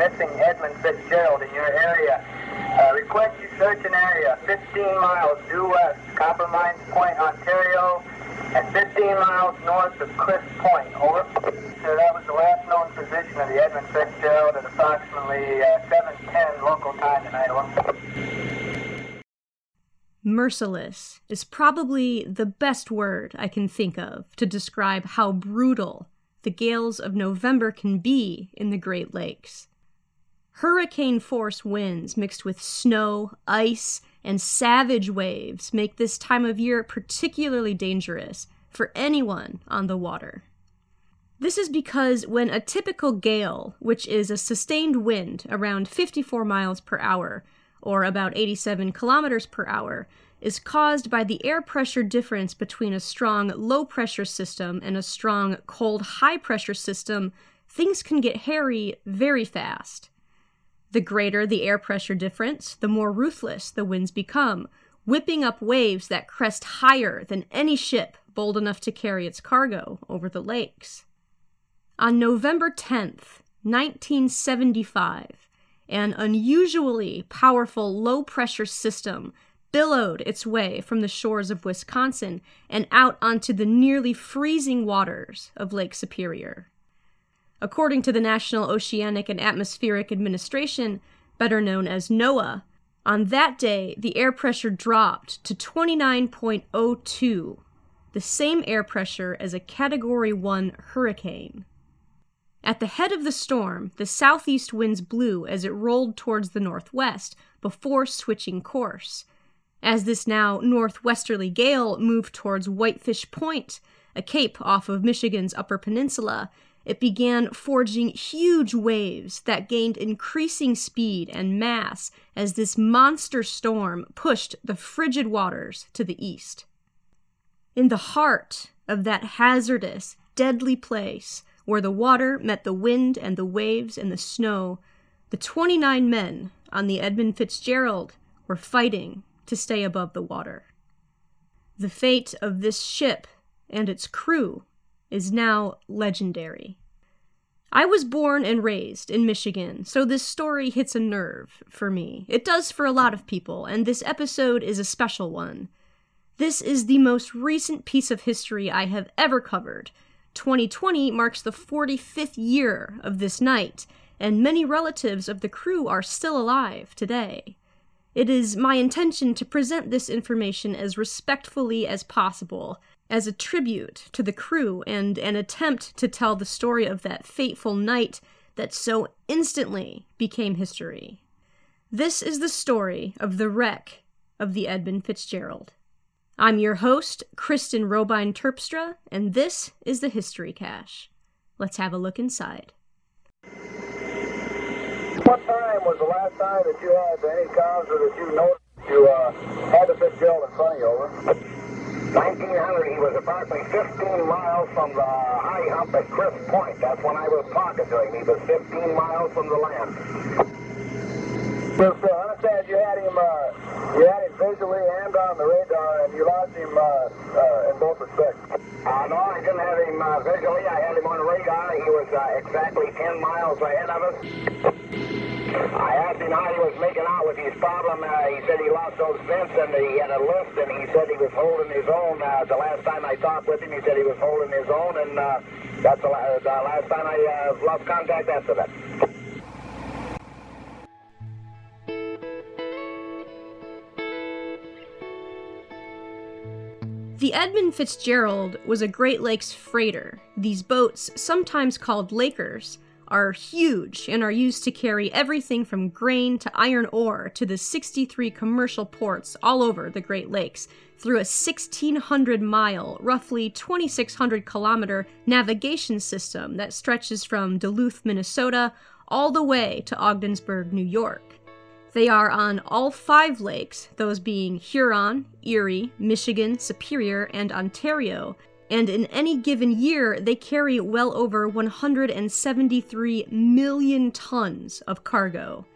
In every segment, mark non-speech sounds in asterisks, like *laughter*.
missing Edmund Fitzgerald in your area. Uh, request you search an area 15 miles due west, Copper Mines Point, Ontario, and 15 miles north of Crisp Point. Over. So that was the last known position of the Edmund Fitzgerald at approximately uh, 7:10 local time tonight. Over. Merciless is probably the best word I can think of to describe how brutal the gales of November can be in the Great Lakes. Hurricane force winds mixed with snow, ice, and savage waves make this time of year particularly dangerous for anyone on the water. This is because when a typical gale, which is a sustained wind around 54 miles per hour, or about 87 kilometers per hour, is caused by the air pressure difference between a strong low pressure system and a strong cold high pressure system, things can get hairy very fast. The greater the air pressure difference, the more ruthless the winds become, whipping up waves that crest higher than any ship bold enough to carry its cargo over the lakes. On November 10th, 1975, an unusually powerful low pressure system billowed its way from the shores of Wisconsin and out onto the nearly freezing waters of Lake Superior. According to the National Oceanic and Atmospheric Administration, better known as NOAA, on that day the air pressure dropped to 29.02, the same air pressure as a Category 1 hurricane. At the head of the storm, the southeast winds blew as it rolled towards the northwest before switching course. As this now northwesterly gale moved towards Whitefish Point, a cape off of Michigan's Upper Peninsula, it began forging huge waves that gained increasing speed and mass as this monster storm pushed the frigid waters to the east. In the heart of that hazardous, deadly place, where the water met the wind and the waves and the snow, the 29 men on the Edmund Fitzgerald were fighting to stay above the water. The fate of this ship and its crew is now legendary. I was born and raised in Michigan, so this story hits a nerve for me. It does for a lot of people, and this episode is a special one. This is the most recent piece of history I have ever covered. 2020 marks the 45th year of this night, and many relatives of the crew are still alive today. It is my intention to present this information as respectfully as possible, as a tribute to the crew and an attempt to tell the story of that fateful night that so instantly became history. This is the story of the wreck of the Edmund Fitzgerald. I'm your host, Kristen Robine Terpstra, and this is the History Cache. Let's have a look inside. What time was the last time that you had any cause or that you noticed you uh, had the Fitzgerald in front of you, over? 1900, he was approximately 15 miles from the high hump at Crisp Point. That's when I was talking to him. He was 15 miles from the land. So, so I understand you had him, uh, you had him visually and on the radar, and you lost him uh, uh, in both respects. Uh, no, I didn't have him uh, visually. I had him on the radar. He was uh, exactly 10 miles ahead of us. I asked him how he was making out with his problem. Uh, he said he lost those vents and he had a lift, and he said he was holding his own. Uh, the last time I talked with him, he said he was holding his own, and uh, that's the, the last time I uh, lost contact after that. The Edmund Fitzgerald was a Great Lakes freighter. These boats, sometimes called Lakers, are huge and are used to carry everything from grain to iron ore to the 63 commercial ports all over the Great Lakes through a 1,600 mile, roughly 2,600 kilometer navigation system that stretches from Duluth, Minnesota, all the way to Ogdensburg, New York. They are on all five lakes, those being Huron, Erie, Michigan, Superior, and Ontario, and in any given year, they carry well over 173 million tons of cargo.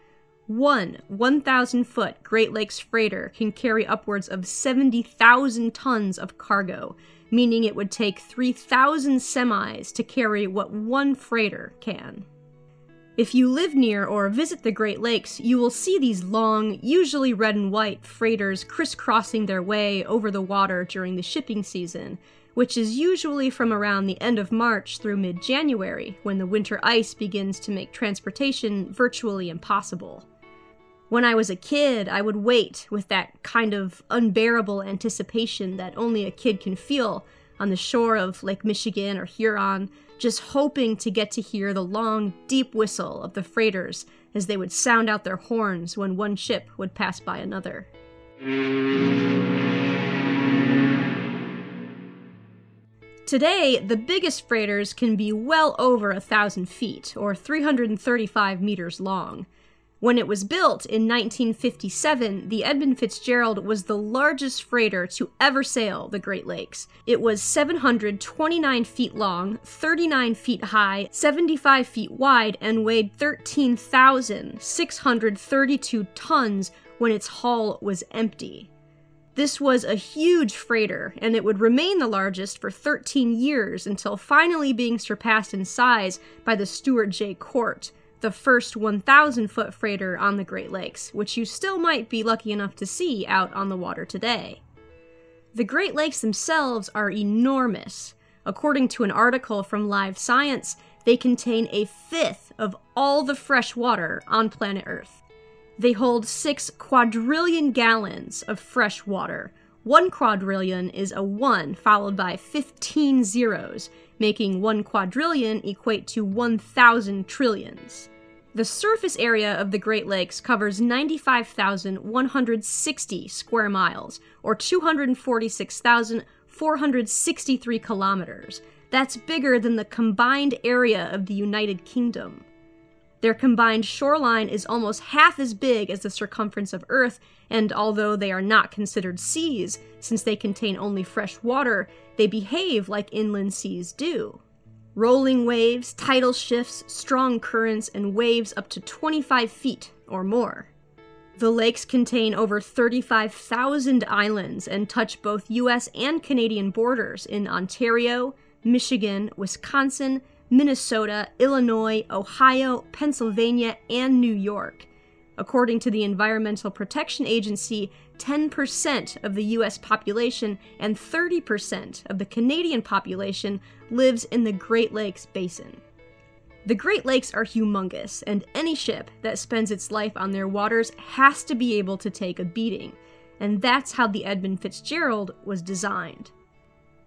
One 1,000 foot Great Lakes freighter can carry upwards of 70,000 tons of cargo, meaning it would take 3,000 semis to carry what one freighter can. If you live near or visit the Great Lakes, you will see these long, usually red and white, freighters crisscrossing their way over the water during the shipping season, which is usually from around the end of March through mid January, when the winter ice begins to make transportation virtually impossible. When I was a kid, I would wait with that kind of unbearable anticipation that only a kid can feel on the shore of Lake Michigan or Huron, just hoping to get to hear the long, deep whistle of the freighters as they would sound out their horns when one ship would pass by another. Today, the biggest freighters can be well over a thousand feet, or 335 meters long. When it was built in 1957, the Edmund Fitzgerald was the largest freighter to ever sail the Great Lakes. It was 729 feet long, 39 feet high, 75 feet wide, and weighed 13,632 tons when its hull was empty. This was a huge freighter, and it would remain the largest for 13 years until finally being surpassed in size by the Stewart J. Cort the first 1,000 foot freighter on the Great Lakes, which you still might be lucky enough to see out on the water today. The Great Lakes themselves are enormous. According to an article from Live Science, they contain a fifth of all the fresh water on planet Earth. They hold 6 quadrillion gallons of fresh water. One quadrillion is a 1 followed by 15 zeros, making 1 quadrillion equate to 1,000 trillions. The surface area of the Great Lakes covers 95,160 square miles, or 246,463 kilometers. That's bigger than the combined area of the United Kingdom. Their combined shoreline is almost half as big as the circumference of Earth, and although they are not considered seas, since they contain only fresh water, they behave like inland seas do rolling waves, tidal shifts, strong currents, and waves up to 25 feet or more. The lakes contain over 35,000 islands and touch both US and Canadian borders in Ontario, Michigan, Wisconsin, Minnesota, Illinois, Ohio, Pennsylvania, and New York. According to the Environmental Protection Agency, 10% of the US population and 30% of the Canadian population lives in the Great Lakes Basin. The Great Lakes are humongous, and any ship that spends its life on their waters has to be able to take a beating, and that's how the Edmund Fitzgerald was designed.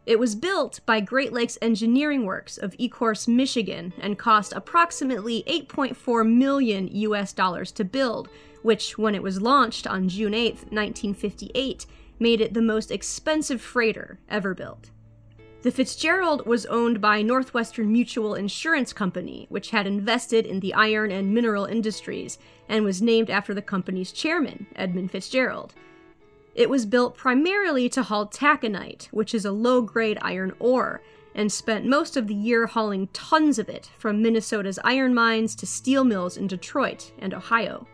It was built by Great Lakes Engineering Works of Ecorse, Michigan, and cost approximately 8.4 million US dollars to build, which, when it was launched on June 8, 1958, made it the most expensive freighter ever built. The Fitzgerald was owned by Northwestern Mutual Insurance Company, which had invested in the iron and mineral industries, and was named after the company's chairman, Edmund Fitzgerald. It was built primarily to haul taconite, which is a low grade iron ore, and spent most of the year hauling tons of it from Minnesota's iron mines to steel mills in Detroit and Ohio.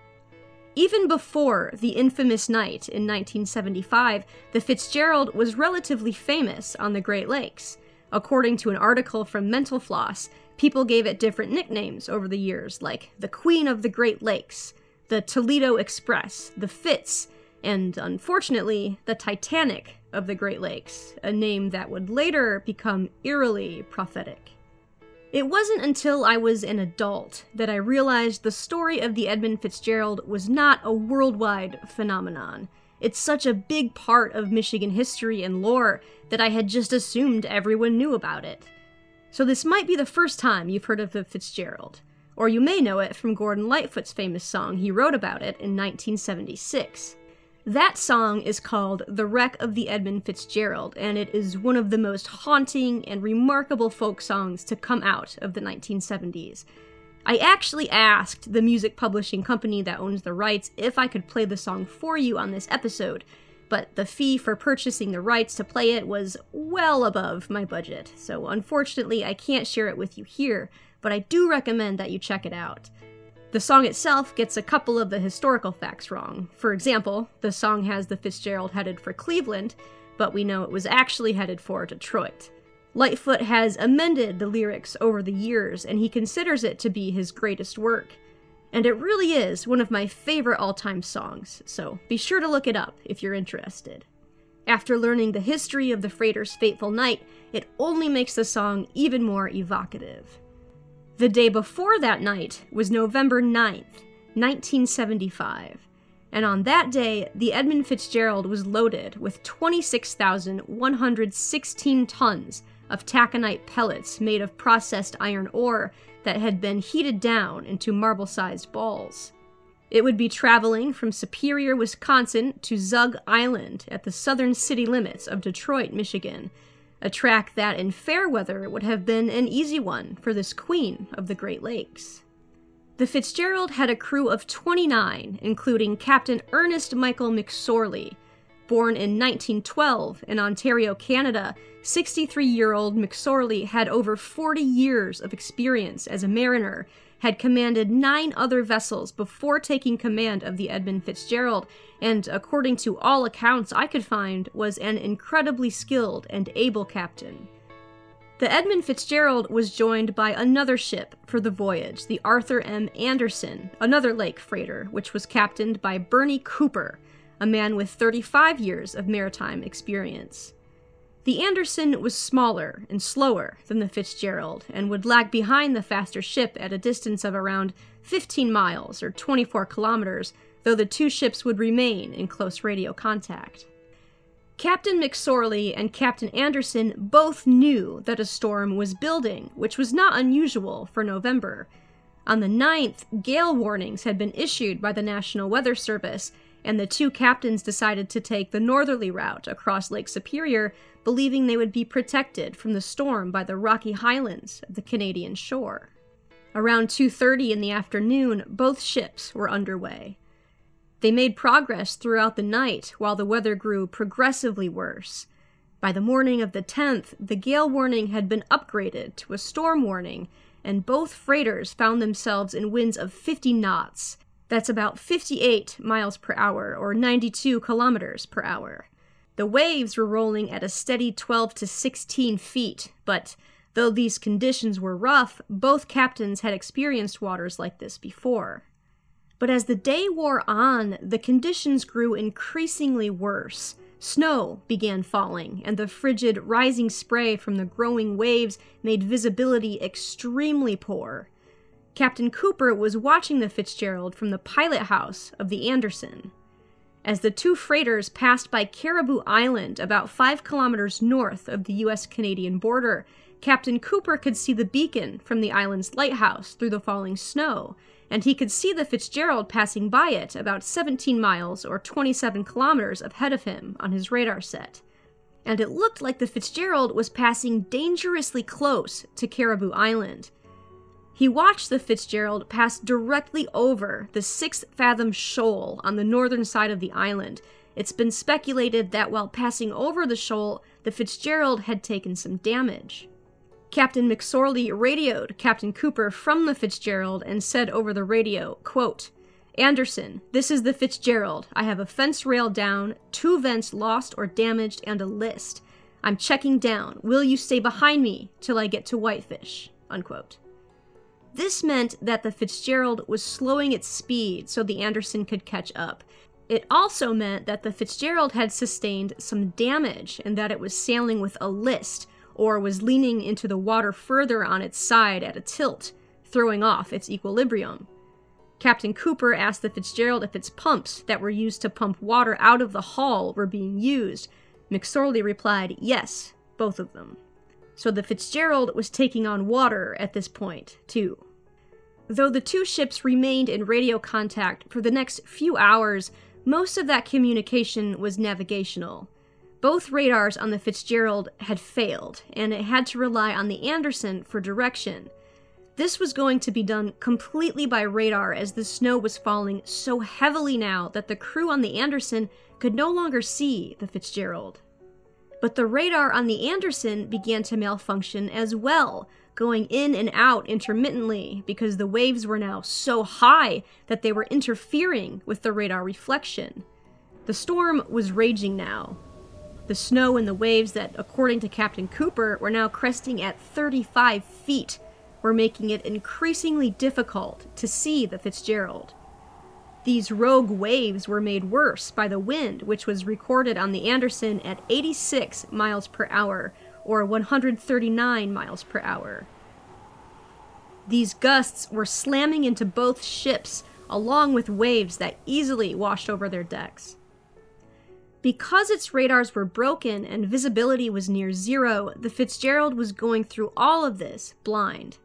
Even before the infamous night in 1975, the Fitzgerald was relatively famous on the Great Lakes. According to an article from Mental Floss, people gave it different nicknames over the years, like the Queen of the Great Lakes, the Toledo Express, the Fitz, and unfortunately, the Titanic of the Great Lakes, a name that would later become eerily prophetic. It wasn't until I was an adult that I realized the story of the Edmund Fitzgerald was not a worldwide phenomenon. It's such a big part of Michigan history and lore that I had just assumed everyone knew about it. So this might be the first time you've heard of the Fitzgerald, or you may know it from Gordon Lightfoot's famous song he wrote about it in 1976. That song is called The Wreck of the Edmund Fitzgerald, and it is one of the most haunting and remarkable folk songs to come out of the 1970s. I actually asked the music publishing company that owns the rights if I could play the song for you on this episode, but the fee for purchasing the rights to play it was well above my budget, so unfortunately I can't share it with you here, but I do recommend that you check it out. The song itself gets a couple of the historical facts wrong. For example, the song has the Fitzgerald headed for Cleveland, but we know it was actually headed for Detroit. Lightfoot has amended the lyrics over the years, and he considers it to be his greatest work. And it really is one of my favorite all time songs, so be sure to look it up if you're interested. After learning the history of the freighter's fateful night, it only makes the song even more evocative. The day before that night was November 9th, 1975, and on that day, the Edmund Fitzgerald was loaded with 26,116 tons of taconite pellets made of processed iron ore that had been heated down into marble sized balls. It would be traveling from Superior, Wisconsin to Zug Island at the southern city limits of Detroit, Michigan, a track that in fair weather would have been an easy one for this queen of the Great Lakes. The Fitzgerald had a crew of 29, including Captain Ernest Michael McSorley. Born in 1912 in Ontario, Canada, 63 year old McSorley had over 40 years of experience as a mariner had commanded nine other vessels before taking command of the Edmund Fitzgerald, and according to all accounts I could find, was an incredibly skilled and able captain. The Edmund Fitzgerald was joined by another ship for the voyage, the Arthur M. Anderson, another lake freighter, which was captained by Bernie Cooper, a man with 35 years of maritime experience. The Anderson was smaller and slower than the Fitzgerald and would lag behind the faster ship at a distance of around 15 miles or 24 kilometers, though the two ships would remain in close radio contact. Captain McSorley and Captain Anderson both knew that a storm was building, which was not unusual for November. On the 9th, gale warnings had been issued by the National Weather Service, and the two captains decided to take the northerly route across Lake Superior, believing they would be protected from the storm by the rocky highlands of the Canadian shore. Around 2:30 in the afternoon, both ships were underway. They made progress throughout the night while the weather grew progressively worse. By the morning of the 10th, the gale warning had been upgraded to a storm warning, and both freighters found themselves in winds of 50 knots, that's about 58 miles per hour, or 92 kilometers per hour. The waves were rolling at a steady 12 to 16 feet, but though these conditions were rough, both captains had experienced waters like this before. But as the day wore on, the conditions grew increasingly worse. Snow began falling, and the frigid, rising spray from the growing waves made visibility extremely poor. Captain Cooper was watching the Fitzgerald from the pilot house of the Anderson. As the two freighters passed by Caribou Island, about five kilometers north of the US Canadian border, Captain Cooper could see the beacon from the island's lighthouse through the falling snow, and he could see the Fitzgerald passing by it about 17 miles or 27 kilometers ahead of him on his radar set. And it looked like the Fitzgerald was passing dangerously close to Caribou Island. He watched the Fitzgerald pass directly over the six fathom shoal on the northern side of the island. It's been speculated that while passing over the shoal, the Fitzgerald had taken some damage. Captain McSorley radioed Captain Cooper from the Fitzgerald and said over the radio, quote, Anderson, this is the Fitzgerald. I have a fence rail down, two vents lost or damaged, and a list. I'm checking down. Will you stay behind me till I get to Whitefish? Unquote. This meant that the Fitzgerald was slowing its speed so the Anderson could catch up. It also meant that the Fitzgerald had sustained some damage and that it was sailing with a list, or was leaning into the water further on its side at a tilt, throwing off its equilibrium. Captain Cooper asked the Fitzgerald if its pumps that were used to pump water out of the hull were being used. McSorley replied, yes, both of them so the Fitzgerald was taking on water at this point, too. Though the two ships remained in radio contact for the next few hours, most of that communication was navigational. Both radars on the Fitzgerald had failed, and it had to rely on the Anderson for direction. This was going to be done completely by radar as the snow was falling so heavily now that the crew on the Anderson could no longer see the Fitzgerald. But the radar on the Anderson began to malfunction as well, going in and out intermittently because the waves were now so high that they were interfering with the radar reflection. The storm was raging now. The snow and the waves that, according to Captain Cooper, were now cresting at 35 feet were making it increasingly difficult to see the Fitzgerald. These rogue waves were made worse by the wind, which was recorded on the Anderson at 86 miles per hour, or 139 miles per hour. These gusts were slamming into both ships, along with waves that easily washed over their decks. Because its radars were broken and visibility was near zero, the Fitzgerald was going through all of this blind.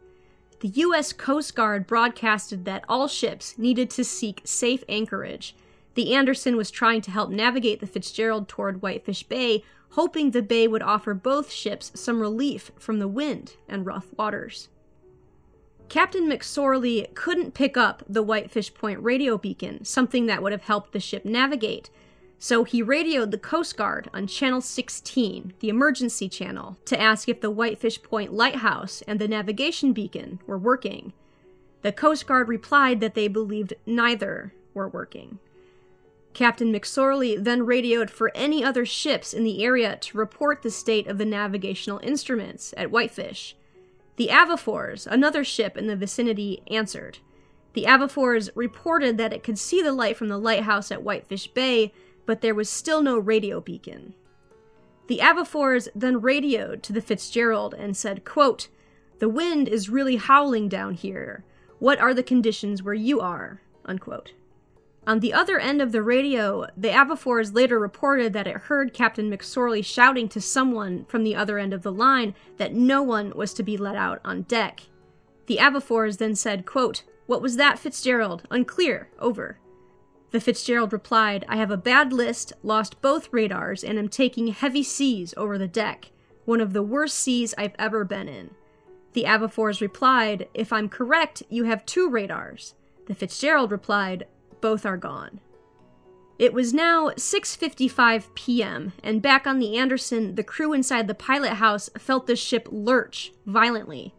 The U.S. Coast Guard broadcasted that all ships needed to seek safe anchorage. The Anderson was trying to help navigate the Fitzgerald toward Whitefish Bay, hoping the bay would offer both ships some relief from the wind and rough waters. Captain McSorley couldn't pick up the Whitefish Point radio beacon, something that would have helped the ship navigate, so he radioed the Coast Guard on Channel 16, the emergency channel, to ask if the Whitefish Point lighthouse and the navigation beacon were working. The Coast Guard replied that they believed neither were working. Captain McSorley then radioed for any other ships in the area to report the state of the navigational instruments at Whitefish. The Avafors, another ship in the vicinity, answered. The Avafors reported that it could see the light from the lighthouse at Whitefish Bay, but there was still no radio beacon. The Avafors then radioed to the Fitzgerald and said, quote, The wind is really howling down here. What are the conditions where you are? Unquote. On the other end of the radio, the Avafors later reported that it heard Captain McSorley shouting to someone from the other end of the line that no one was to be let out on deck. The Avafors then said, quote, What was that, Fitzgerald? Unclear. Over. The Fitzgerald replied, I have a bad list, lost both radars, and am taking heavy seas over the deck. One of the worst seas I've ever been in. The Avafors replied, If I'm correct, you have two radars. The Fitzgerald replied, Both are gone. It was now 6:55 p.m., and back on the Anderson, the crew inside the pilot house felt the ship lurch violently.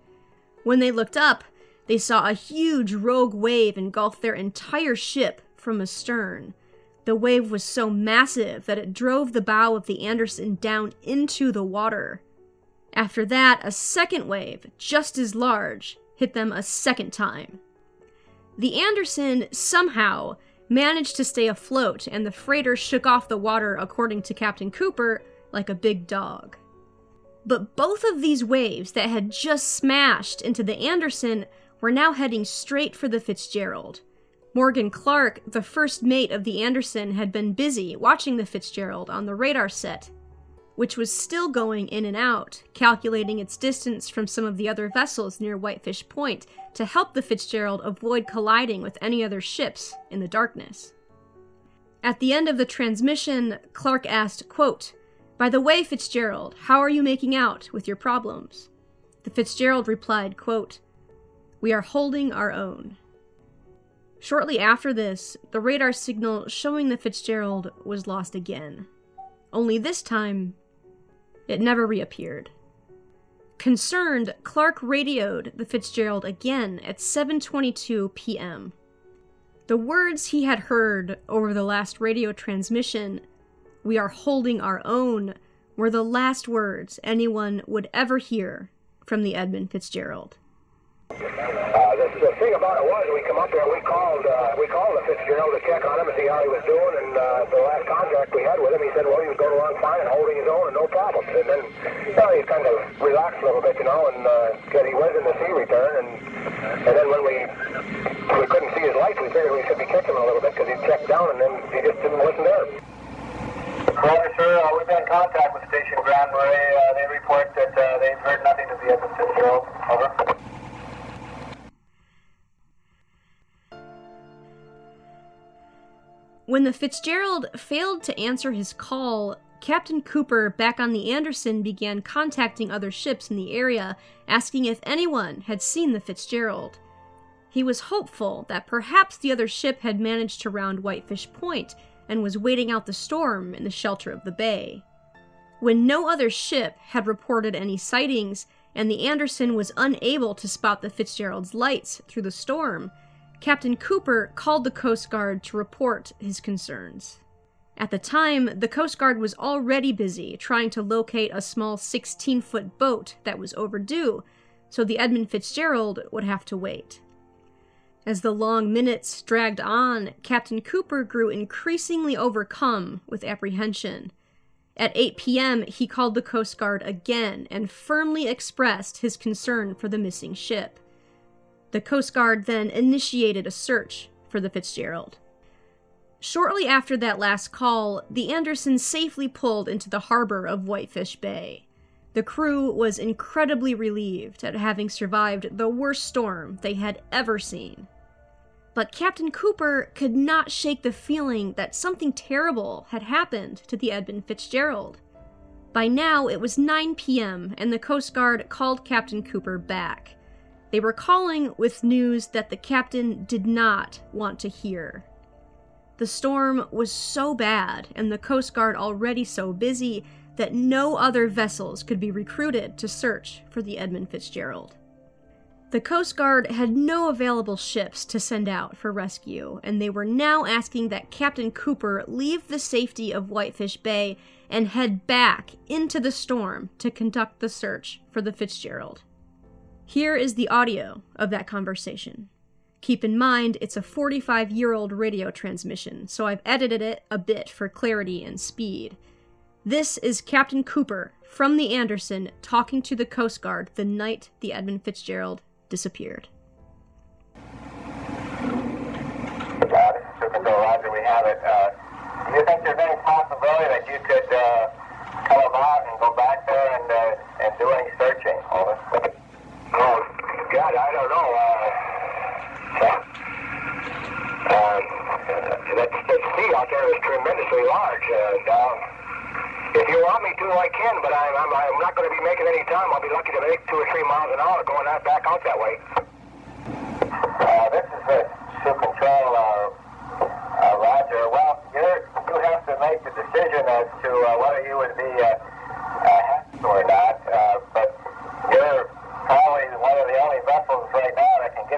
When they looked up, they saw a huge rogue wave engulf their entire ship from astern. The wave was so massive that it drove the bow of the Anderson down into the water. After that, a second wave, just as large, hit them a second time. The Anderson somehow managed to stay afloat, and the freighter shook off the water, according to Captain Cooper, like a big dog. But both of these waves that had just smashed into the Anderson were now heading straight for the Fitzgerald. Morgan Clark, the first mate of the Anderson, had been busy watching the Fitzgerald on the radar set, which was still going in and out, calculating its distance from some of the other vessels near Whitefish Point to help the Fitzgerald avoid colliding with any other ships in the darkness. At the end of the transmission, Clark asked, quote, By the way, Fitzgerald, how are you making out with your problems? The Fitzgerald replied, quote, We are holding our own. Shortly after this, the radar signal showing the Fitzgerald was lost again. Only this time, it never reappeared. Concerned, Clark radioed the Fitzgerald again at 7:22 p.m. The words he had heard over the last radio transmission, "We are holding our own," were the last words anyone would ever hear from the Edmund Fitzgerald. The, thing about it was, we come up there, we called, uh, we called the Fitzgerald to check on him and see how he was doing. And uh, the last contact we had with him, he said, well, he was going along fine and holding his own and no problems. And then, you know, he kind of relaxed a little bit, you know, and uh, he was in the sea return. And and then when we we couldn't see his lights, we figured we should be kicking him a little bit because he'd checked down, and then he just didn't listen to us. Roger, sir. Uh, we've been in contact with Station Grand Marais. Uh, they report that uh, they've heard nothing of the Edmund Fitzgerald. Over. When the Fitzgerald failed to answer his call, Captain Cooper back on the Anderson began contacting other ships in the area, asking if anyone had seen the Fitzgerald. He was hopeful that perhaps the other ship had managed to round Whitefish Point and was waiting out the storm in the shelter of the bay. When no other ship had reported any sightings, and the Anderson was unable to spot the Fitzgerald's lights through the storm, Captain Cooper called the Coast Guard to report his concerns. At the time, the Coast Guard was already busy trying to locate a small 16 foot boat that was overdue, so the Edmund Fitzgerald would have to wait. As the long minutes dragged on, Captain Cooper grew increasingly overcome with apprehension. At 8 p.m., he called the Coast Guard again and firmly expressed his concern for the missing ship. The Coast Guard then initiated a search for the Fitzgerald. Shortly after that last call, the Anderson safely pulled into the harbor of Whitefish Bay. The crew was incredibly relieved at having survived the worst storm they had ever seen. But Captain Cooper could not shake the feeling that something terrible had happened to the Edmund Fitzgerald. By now, it was 9 p.m., and the Coast Guard called Captain Cooper back. They were calling with news that the captain did not want to hear. The storm was so bad, and the Coast Guard already so busy, that no other vessels could be recruited to search for the Edmund Fitzgerald. The Coast Guard had no available ships to send out for rescue, and they were now asking that Captain Cooper leave the safety of Whitefish Bay and head back into the storm to conduct the search for the Fitzgerald. Here is the audio of that conversation. Keep in mind, it's a 45 year old radio transmission, so I've edited it a bit for clarity and speed. This is Captain Cooper from the Anderson talking to the Coast Guard the night the Edmund Fitzgerald disappeared. Roger. We have it. Uh, do you think there's any possibility that you could uh, come about and go back there and uh, and do any searching? Over. God, I don't know. Uh, uh, that, that sea out there is tremendously large. Uh, um, if you want me to, I can, but I'm, I'm, I'm not going to be making any time. I'll be lucky to make two or three miles an hour going out, back out that way. Uh, this is the Soo Control, uh, uh, Roger. Well, you're, you have to make the decision as to uh, whether you would be uh, uh, or not, uh, but you're probably one of the only vessels right now that can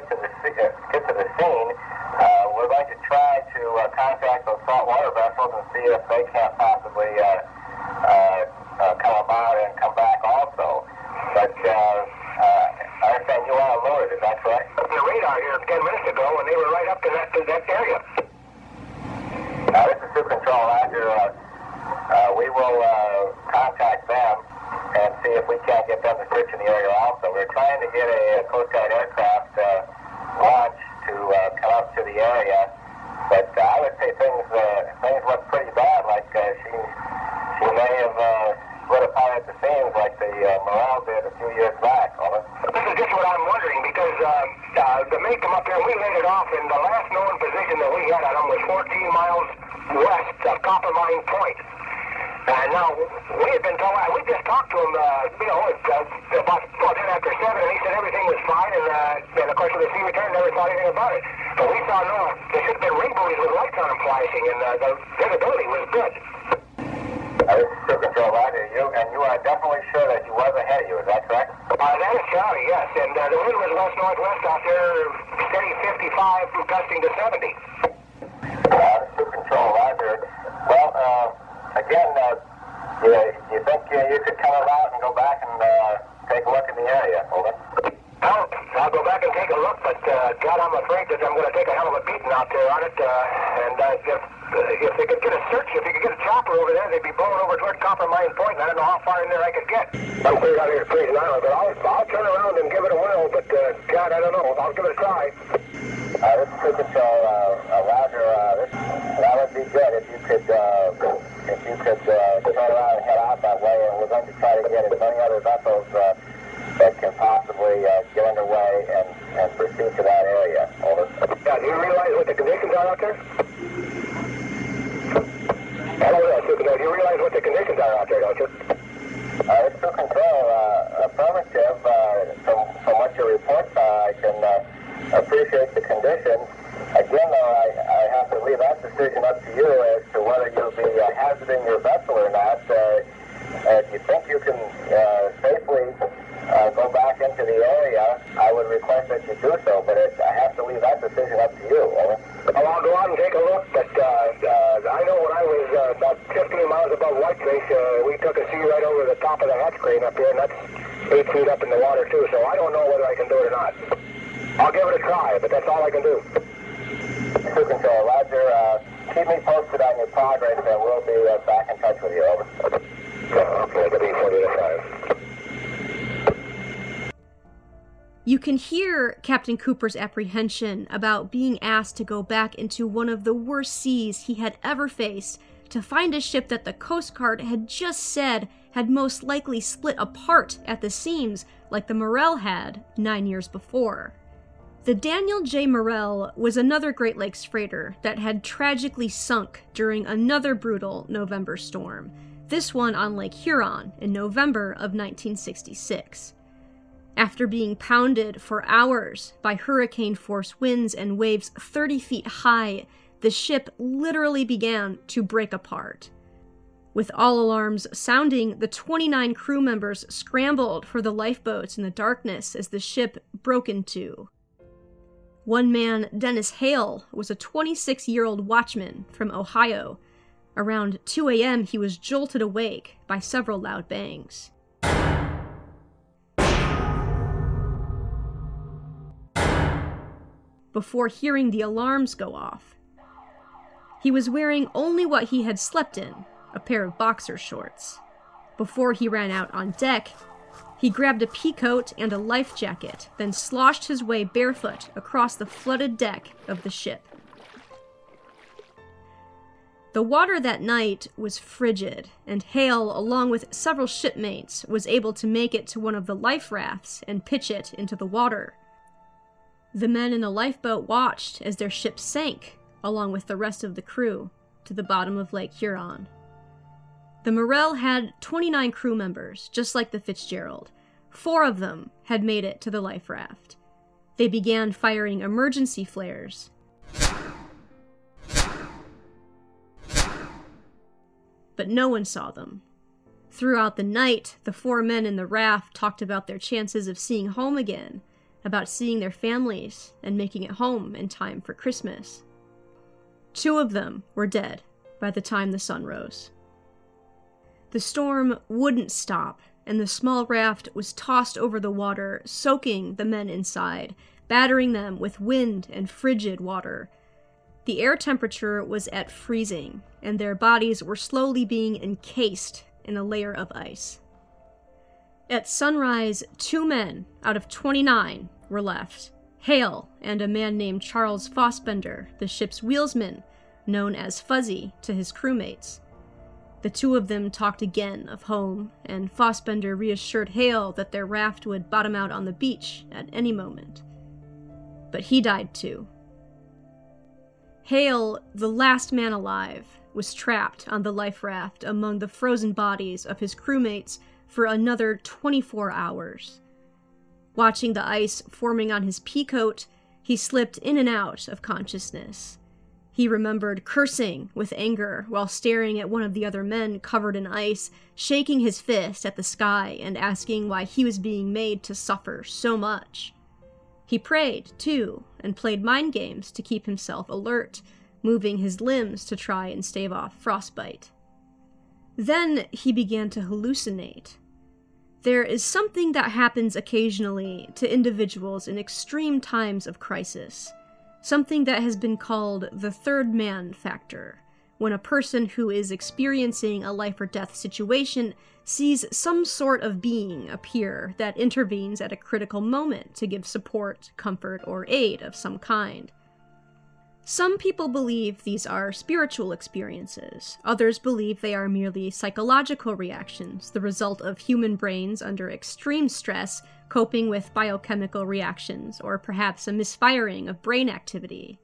get to the se- uh, get to the scene. Uh, we're going to try to uh, contact those saltwater vessels and see if they can't possibly uh, uh, uh, come about and come back also. But uh, uh, I understand you are alerted, is that correct? The radar here 10 minutes ago, and they were right up to that, to that area. Uh, this is Soo Control, Roger. Uh, uh, we will uh, contact them and see if we can't get them to search in the area also. We're trying to get a, Coast Guard aircraft uh, launch to uh, come up to the area, but uh, I would say things uh, things look pretty bad. Like uh, she she may have uh, split apart at the seams like the uh, Morrell did a few years back. *clears throat* This is just what I'm wondering because uh, uh, the mate come up here and we laid it off, and the last known position that we had on them was 14 miles west of Coppermine Point. And now, we had been told, we just talked to him, uh, you know, uh, about well, 10 after 7, and he said everything was fine, and, uh, and of the never thought anything about it. But we saw no, there should have been ring buoys with lights on them flashing, and uh, the visibility was good. Uh, this is Soo Control, Roger. You, and you are definitely sure that he was ahead of you, is that correct? Uh, that is Charlie, yes. And uh, the wind was west-northwest out there, steady 55, gusting to 70. Uh, Soo Control, Roger. Well, uh, again, uh, you, you think uh, you could come about and go back and uh, take a look in the area? Over. I'll, I'll go back and take a look, but uh, God, I'm afraid that I'm going to take a hell of a beating out there on it. Uh, and uh, if, uh, if they could get a search, if they could get a chopper over there, they'd be blowing over toward Coppermine Point, and I don't know how far in there I could get. I'm clear out here to Freezing Island, but I'll, I'll turn around and give it a whirl, but uh, God, I don't know. I'll give it a try. Uh, this is Crew Control, uh, uh, Roger. Uh, this, that would be good if you could, uh, if you could uh, turn around and head out that way, and we're going to try to get as many other vessels uh, that can possibly uh, get underway and, and proceed to that area. Over. Yeah, do you realize what the conditions are out there? Hello there, Crew Do you realize what the conditions are out there, don't you? Uh, it's Crew Control. Uh, affirmative. Uh, from, from what your reports are, I can uh, appreciate the conditions. Again, though, I, I have to leave that decision up to you as to whether you'll be uh, hazarding your vessel or not. Uh, if you think you can uh, safely uh, go back into the area, I would request that you do so, but it, I have to leave that decision up to you. Over. Well, I'll go out and take a look, but uh, uh, I know when I was uh, about 15 miles above Whitefish, uh, we took a sea right over the top of the hatch crane up here, and that's eight feet up in the water, too, so I don't know whether I can do it or not. I'll give it a try, but that's all I can do. Crew control, Roger. Uh, keep me posted on your progress, and we'll be uh, back in touch with you. Over. Okay, good evening, 45. You can hear Captain Cooper's apprehension about being asked to go back into one of the worst seas he had ever faced to find a ship that the Coast Guard had just said had most likely split apart at the seams like the Morrell had nine years before. The Daniel J. Morrell was another Great Lakes freighter that had tragically sunk during another brutal November storm, this one on Lake Huron in November of 1966. After being pounded for hours by hurricane force winds and waves 30 feet high, the ship literally began to break apart. With all alarms sounding, the 29 crew members scrambled for the lifeboats in the darkness as the ship broke in two. One man, Dennis Hale, was a 26 year old watchman from Ohio. Around 2 a.m., he was jolted awake by several loud bangs. Before hearing the alarms go off, he was wearing only what he had slept in a pair of boxer shorts. Before he ran out on deck, he grabbed a pea coat and a life jacket, then sloshed his way barefoot across the flooded deck of the ship. The water that night was frigid, and Hale, along with several shipmates, was able to make it to one of the life rafts and pitch it into the water. The men in the lifeboat watched as their ship sank, along with the rest of the crew, to the bottom of Lake Huron. The Morrell had 29 crew members, just like the Fitzgerald. Four of them had made it to the life raft. They began firing emergency flares. But no one saw them. Throughout the night, the four men in the raft talked about their chances of seeing home again, about seeing their families and making it home in time for Christmas. Two of them were dead by the time the sun rose. The storm wouldn't stop, and the small raft was tossed over the water, soaking the men inside, battering them with wind and frigid water. The air temperature was at freezing, and their bodies were slowly being encased in a layer of ice. At sunrise, two men out of 29 were left Hale and a man named Charles Fosbender, the ship's wheelsman, known as Fuzzy to his crewmates. The two of them talked again of home, and Fossbender reassured Hale that their raft would bottom out on the beach at any moment. But he died too. Hale, the last man alive, was trapped on the life raft among the frozen bodies of his crewmates for another 24 hours. Watching the ice forming on his pea coat, he slipped in and out of consciousness. He remembered cursing with anger while staring at one of the other men covered in ice, shaking his fist at the sky and asking why he was being made to suffer so much. He prayed, too, and played mind games to keep himself alert, moving his limbs to try and stave off frostbite. Then he began to hallucinate. There is something that happens occasionally to individuals in extreme times of crisis something that has been called the third man factor, when a person who is experiencing a life or death situation sees some sort of being appear that intervenes at a critical moment to give support, comfort, or aid of some kind. Some people believe these are spiritual experiences. Others believe they are merely psychological reactions, the result of human brains under extreme stress coping with biochemical reactions, or perhaps a misfiring of brain activity.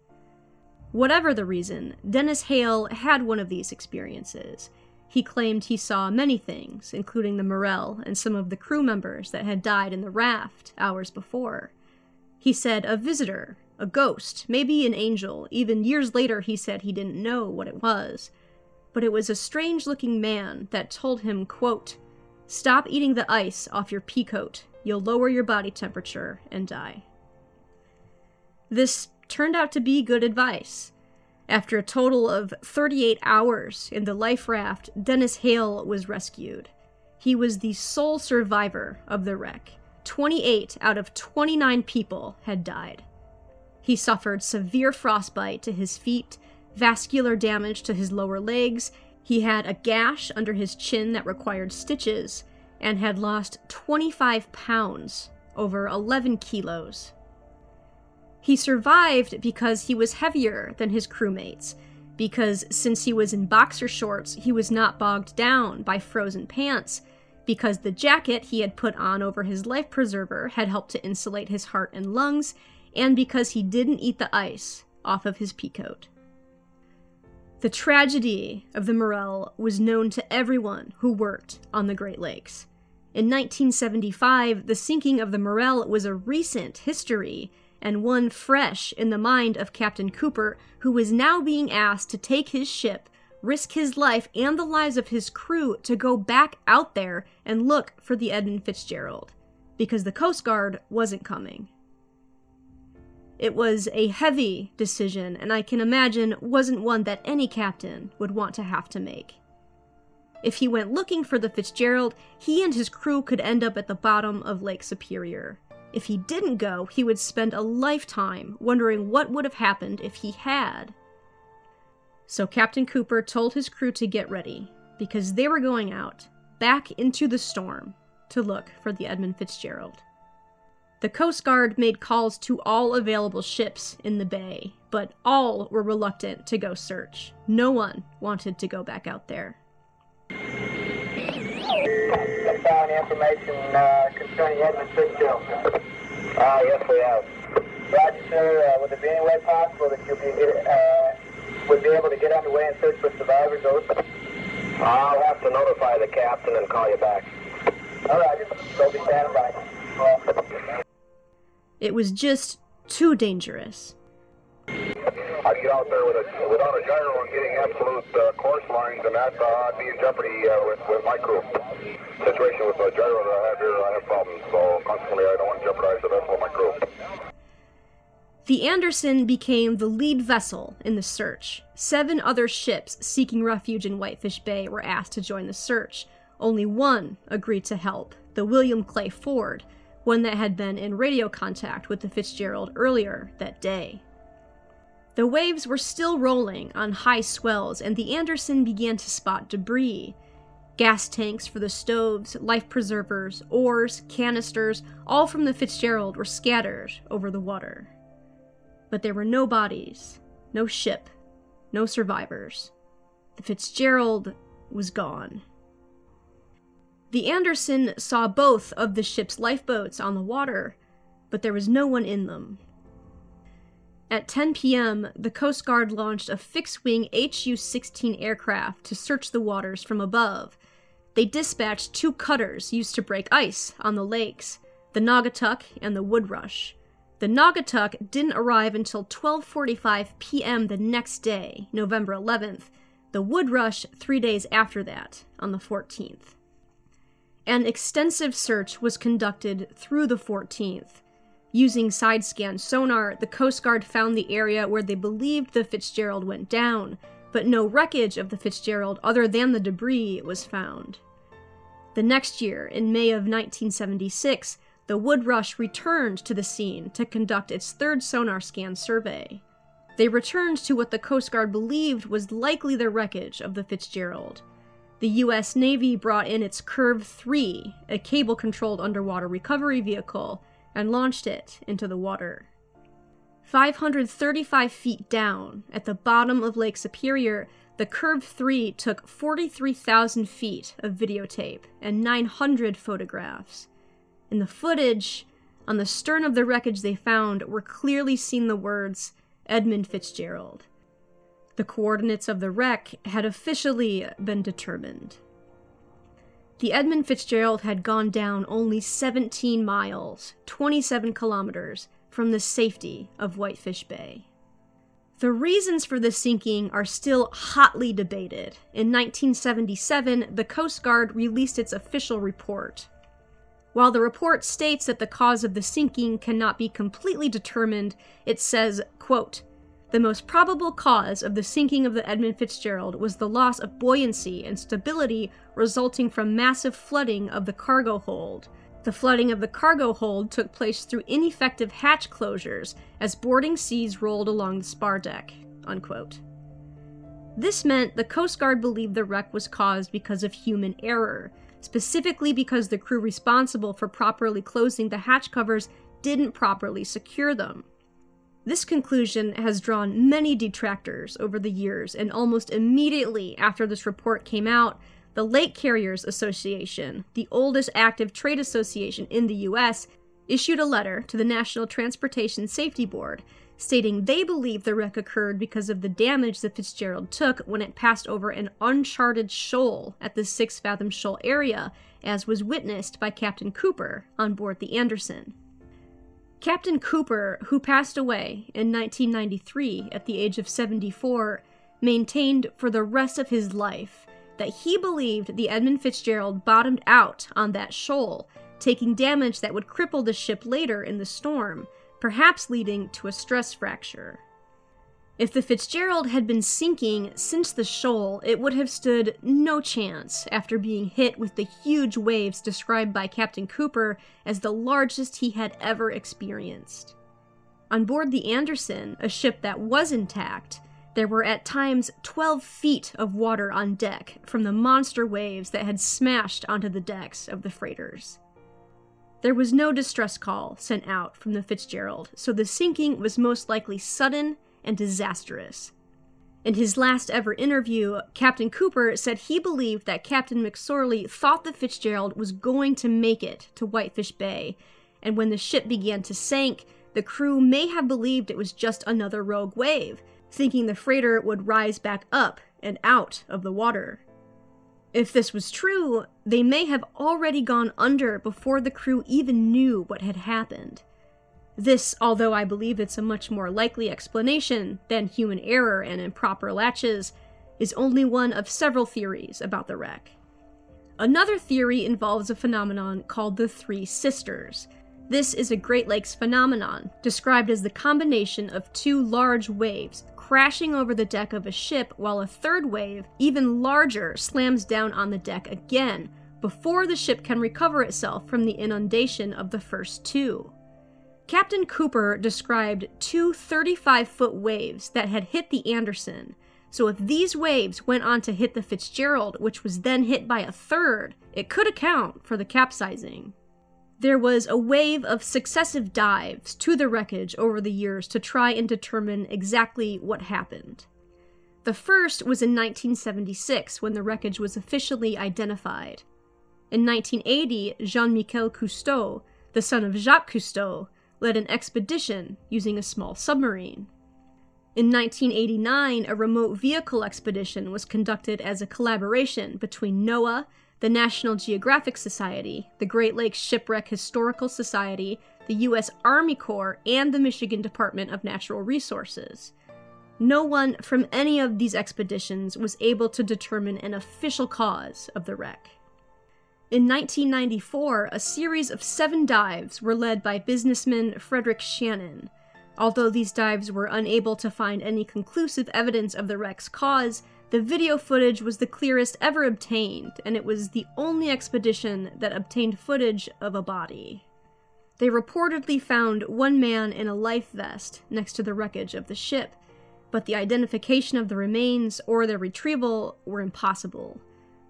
Whatever the reason, Dennis Hale had one of these experiences. He claimed he saw many things, including the Morrell and some of the crew members that had died in the raft hours before. He said a visitor, a ghost, maybe an angel. Even years later, he said he didn't know what it was. But it was a strange looking man that told him, quote, Stop eating the ice off your pea coat. You'll lower your body temperature and die. This turned out to be good advice. After a total of 38 hours in the life raft, Dennis Hale was rescued. He was the sole survivor of the wreck, 28 out of 29 people had died. He suffered severe frostbite to his feet, vascular damage to his lower legs, he had a gash under his chin that required stitches, and had lost 25 pounds, over 11 kilos. He survived because he was heavier than his crewmates, because since he was in boxer shorts, he was not bogged down by frozen pants, because the jacket he had put on over his life preserver had helped to insulate his heart and lungs, and because he didn't eat the ice off of his peacoat. The tragedy of the Morrell was known to everyone who worked on the Great Lakes. In 1975, the sinking of the Morrell was a recent history and one fresh in the mind of Captain Cooper, who was now being asked to take his ship, risk his life and the lives of his crew to go back out there and look for the Edmund Fitzgerald, because the Coast Guard wasn't coming. It was a heavy decision, and I can imagine wasn't one that any captain would want to have to make. If he went looking for the Fitzgerald, he and his crew could end up at the bottom of Lake Superior. If he didn't go, he would spend a lifetime wondering what would have happened if he had. So Captain Cooper told his crew to get ready, because they were going out, back into the storm, to look for the Edmund Fitzgerald. The Coast Guard made calls to all available ships in the bay, but all were reluctant to go search. No one wanted to go back out there. Found information uh, concerning Edmund Fitzgerald. Uh, yes, we have. Roger, sir. Uh, would there be any way possible that you be, uh, would be able to get underway and search for survivors? Over? I'll have to notify the captain and call you back. All right, so be standing by. It was just too dangerous. I'd get out there with a, without a gyro and getting absolute uh, course lines, and that uh, I'd be in jeopardy uh, with, with my crew. Situation with the gyro that I have here, I have problems, so consequently I don't want to jeopardize the vessel of my crew. The Anderson became the lead vessel in the search. Seven other ships seeking refuge in Whitefish Bay were asked to join the search. Only one agreed to help, the William Clay Ford, one that had been in radio contact with the Fitzgerald earlier that day. The waves were still rolling on high swells, and the Anderson began to spot debris. Gas tanks for the stoves, life preservers, oars, canisters, all from the Fitzgerald were scattered over the water. But there were no bodies, no ship, no survivors. The Fitzgerald was gone. The Anderson saw both of the ship's lifeboats on the water, but there was no one in them. At 10 p.m., the Coast Guard launched a fixed wing HU 16 aircraft to search the waters from above. They dispatched two cutters used to break ice on the lakes, the Naugatuck and the Woodrush. The Naugatuck didn't arrive until 12:45 p.m. the next day, November 11th. The Woodrush 3 days after that, on the 14th. An extensive search was conducted through the 14th. Using side scan sonar, the Coast Guard found the area where they believed the Fitzgerald went down, but no wreckage of the Fitzgerald other than the debris was found. The next year, in May of 1976, the Woodrush returned to the scene to conduct its third sonar scan survey. They returned to what the Coast Guard believed was likely the wreckage of the Fitzgerald. The US Navy brought in its CURV 3, a cable controlled underwater recovery vehicle, and launched it into the water. 535 feet down, at the bottom of Lake Superior, the CURV 3 took 43,000 feet of videotape and 900 photographs. In the footage, on the stern of the wreckage they found, were clearly seen the words Edmund Fitzgerald. The coordinates of the wreck had officially been determined. The Edmund Fitzgerald had gone down only 17 miles, 27 kilometers, from the safety of Whitefish Bay. The reasons for the sinking are still hotly debated. In 1977, the Coast Guard released its official report. While the report states that the cause of the sinking cannot be completely determined, it says, quote, the most probable cause of the sinking of the Edmund Fitzgerald was the loss of buoyancy and stability resulting from massive flooding of the cargo hold. The flooding of the cargo hold took place through ineffective hatch closures as boarding seas rolled along the spar deck. Unquote. This meant the Coast Guard believed the wreck was caused because of human error, specifically because the crew responsible for properly closing the hatch covers didn't properly secure them. This conclusion has drawn many detractors over the years, and almost immediately after this report came out, the Lake Carriers Association, the oldest active trade association in the US, issued a letter to the National Transportation Safety Board stating they believe the wreck occurred because of the damage the Fitzgerald took when it passed over an uncharted shoal at the Six Fathom Shoal area, as was witnessed by Captain Cooper on board the Anderson. Captain Cooper, who passed away in 1993 at the age of 74, maintained for the rest of his life that he believed the Edmund Fitzgerald bottomed out on that shoal, taking damage that would cripple the ship later in the storm, perhaps leading to a stress fracture. If the Fitzgerald had been sinking since the shoal, it would have stood no chance after being hit with the huge waves described by Captain Cooper as the largest he had ever experienced. On board the Anderson, a ship that was intact, there were at times 12 feet of water on deck from the monster waves that had smashed onto the decks of the freighters. There was no distress call sent out from the Fitzgerald, so the sinking was most likely sudden and disastrous. In his last ever interview, Captain Cooper said he believed that Captain McSorley thought the Fitzgerald was going to make it to Whitefish Bay, and when the ship began to sink, the crew may have believed it was just another rogue wave, thinking the freighter would rise back up and out of the water. If this was true, they may have already gone under before the crew even knew what had happened. This, although I believe it's a much more likely explanation than human error and improper latches, is only one of several theories about the wreck. Another theory involves a phenomenon called the Three Sisters. This is a Great Lakes phenomenon, described as the combination of two large waves crashing over the deck of a ship while a third wave, even larger, slams down on the deck again before the ship can recover itself from the inundation of the first two. Captain Cooper described two 35 foot waves that had hit the Anderson. So, if these waves went on to hit the Fitzgerald, which was then hit by a third, it could account for the capsizing. There was a wave of successive dives to the wreckage over the years to try and determine exactly what happened. The first was in 1976 when the wreckage was officially identified. In 1980, Jean Michel Cousteau, the son of Jacques Cousteau, led an expedition using a small submarine. In 1989, a remote vehicle expedition was conducted as a collaboration between NOAA, the National Geographic Society, the Great Lakes Shipwreck Historical Society, the U.S. Army Corps, and the Michigan Department of Natural Resources. No one from any of these expeditions was able to determine an official cause of the wreck. In 1994, a series of seven dives were led by businessman Frederick Shannon. Although these dives were unable to find any conclusive evidence of the wreck's cause, the video footage was the clearest ever obtained, and it was the only expedition that obtained footage of a body. They reportedly found one man in a life vest next to the wreckage of the ship, but the identification of the remains or their retrieval were impossible.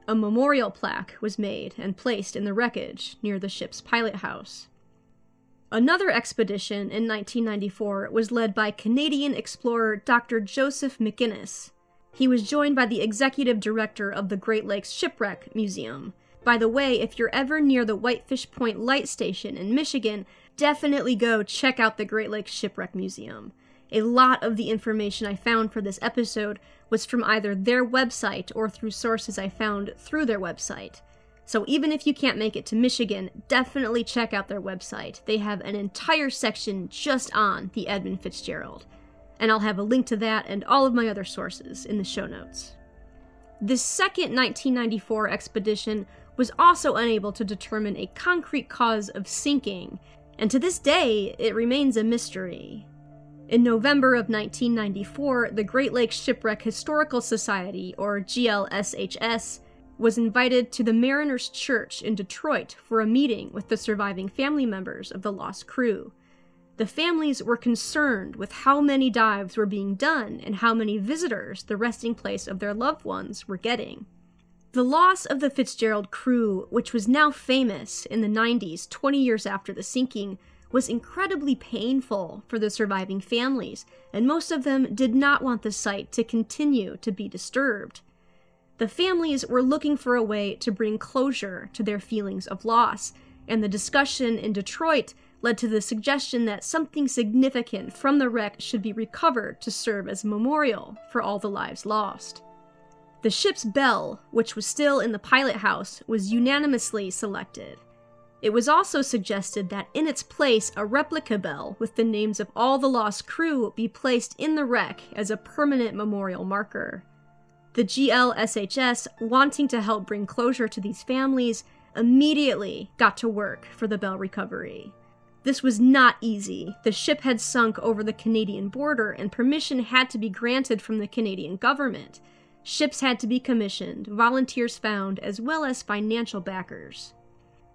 A memorial plaque was made and placed in the wreckage near the ship's pilot house. Another expedition in 1994 was led by Canadian explorer Dr. Joseph MacInnis. He was joined by the executive director of the Great Lakes Shipwreck Museum. By the way, if you're ever near the Whitefish Point Light Station in Michigan, definitely go check out the Great Lakes Shipwreck Museum. A lot of the information I found for this episode was from either their website or through sources I found through their website. So even if you can't make it to Michigan, definitely check out their website. They have an entire section just on the Edmund Fitzgerald. And I'll have a link to that and all of my other sources in the show notes. The second 1994 expedition was also unable to determine a concrete cause of sinking, and to this day, it remains a mystery. In November of 1994, the Great Lakes Shipwreck Historical Society, or GLSHS, was invited to the Mariners Church in Detroit for a meeting with the surviving family members of the lost crew. The families were concerned with how many dives were being done and how many visitors the resting place of their loved ones were getting. The loss of the Fitzgerald crew, which was now famous in the 90s, 20 years after the sinking, was incredibly painful for the surviving families, and most of them did not want the site to continue to be disturbed. The families were looking for a way to bring closure to their feelings of loss, and the discussion in Detroit led to the suggestion that something significant from the wreck should be recovered to serve as a memorial for all the lives lost. The ship's bell, which was still in the pilot house, was unanimously selected. It was also suggested that in its place, a replica bell with the names of all the lost crew be placed in the wreck as a permanent memorial marker. The GLSHS, wanting to help bring closure to these families, immediately got to work for the bell recovery. This was not easy. The ship had sunk over the Canadian border, and permission had to be granted from the Canadian government. Ships had to be commissioned, volunteers found, as well as financial backers.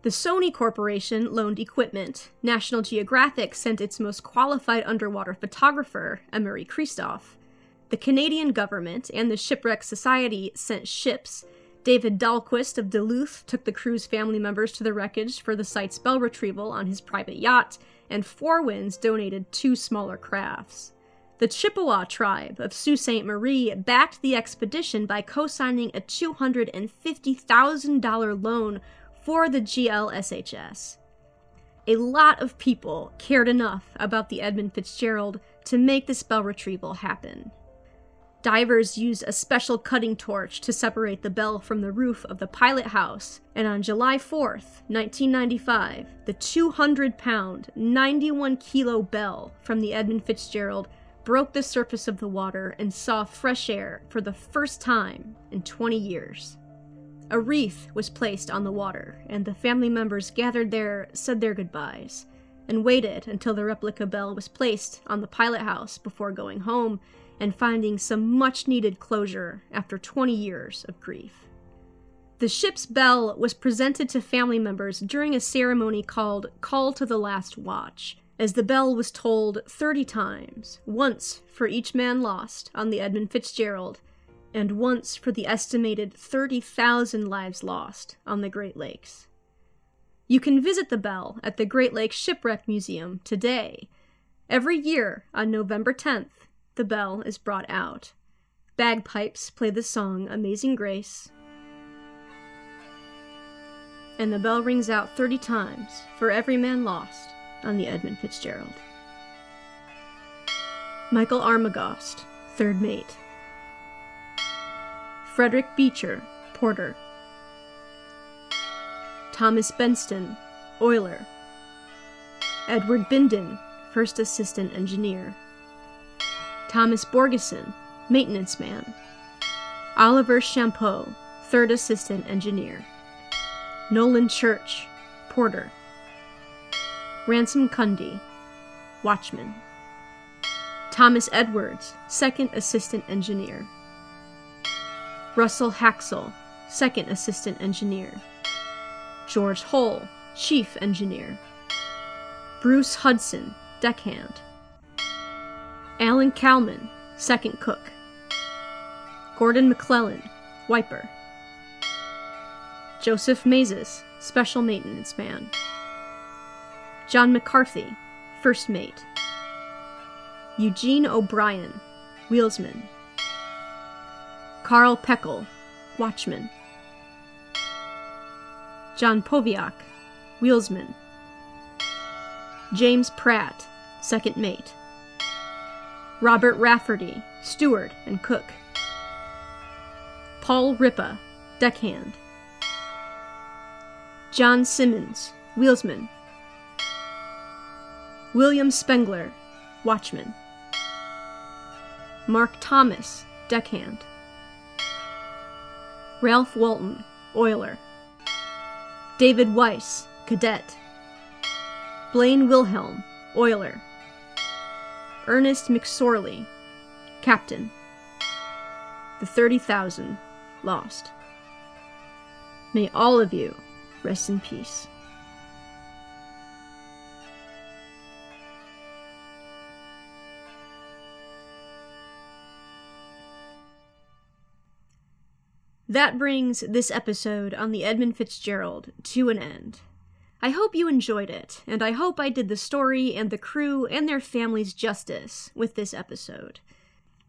The Sony Corporation loaned equipment. National Geographic sent its most qualified underwater photographer, Emory Kristof. The Canadian government and the Shipwreck Society sent ships, David Dahlquist of Duluth took the crew's family members to the wreckage for the site's bell retrieval on his private yacht, and Four Winds donated two smaller crafts. The Chippewa tribe of Sault Ste. Marie backed the expedition by co signing a $250,000 loan for the GLSHS. A lot of people cared enough about the Edmund Fitzgerald to make the bell retrieval happen. Divers used a special cutting torch to separate the bell from the roof of the pilot house, and on July 4th, 1995, the 200 pound, 91 kilo bell from the Edmund Fitzgerald broke the surface of the water and saw fresh air for the first time in 20 years. A wreath was placed on the water, and the family members gathered there said their goodbyes, and waited until the replica bell was placed on the pilot house before going home and finding some much needed closure after 20 years of grief. The ship's bell was presented to family members during a ceremony called Call to the Last Watch, as the bell was tolled 30 times, once for each man lost on the Edmund Fitzgerald, and once for the estimated 30,000 lives lost on the Great Lakes. You can visit the bell at the Great Lakes Shipwreck Museum today. Every year on November 10th, the bell is brought out. Bagpipes play the song Amazing Grace, and the bell rings out 30 times for every man lost on the Edmund Fitzgerald. Michael Armagost, third mate. Frederick Beetcher, porter. Thomas Bentsen, oiler. Edward Bindon, first assistant engineer. Thomas Borgeson, maintenance man. Oliver Champeau, third assistant engineer. Nolan Church, porter. Ransom Cundy, watchman. Thomas Edwards, second assistant engineer. Russell Haskell, second assistant engineer. George Holl, chief engineer. Bruce Hudson, deckhand. Alan Kalmon, second cook. Gordon MacLellan, wiper. Joseph Mazes, special maintenance man. John McCarthy, first mate. Eugene O'Brien, wheelsman. Carl Peckol, watchman. John Poviach, wheelsman. James Pratt, second mate. Robert Rafferty, steward and cook. Paul Riippa, deckhand. John Simmons, wheelsman. William Spengler, watchman. Mark Thomas, deckhand. Ralph Walton, oiler. David Weiss, cadet. Blaine Wilhelm, oiler. Ernest McSorley, Captain. The 30,000 lost. May all of you rest in peace. That brings this episode on the Edmund Fitzgerald to an end. I hope you enjoyed it, and I hope I did the story and the crew and their families justice with this episode.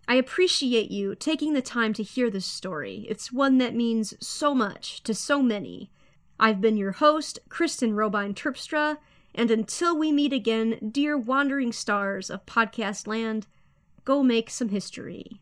I appreciate you taking the time to hear this story. It's one that means so much to so many. I've been your host, Kristen Robine Terpstra, and until we meet again, dear wandering stars of podcast land, go make some history.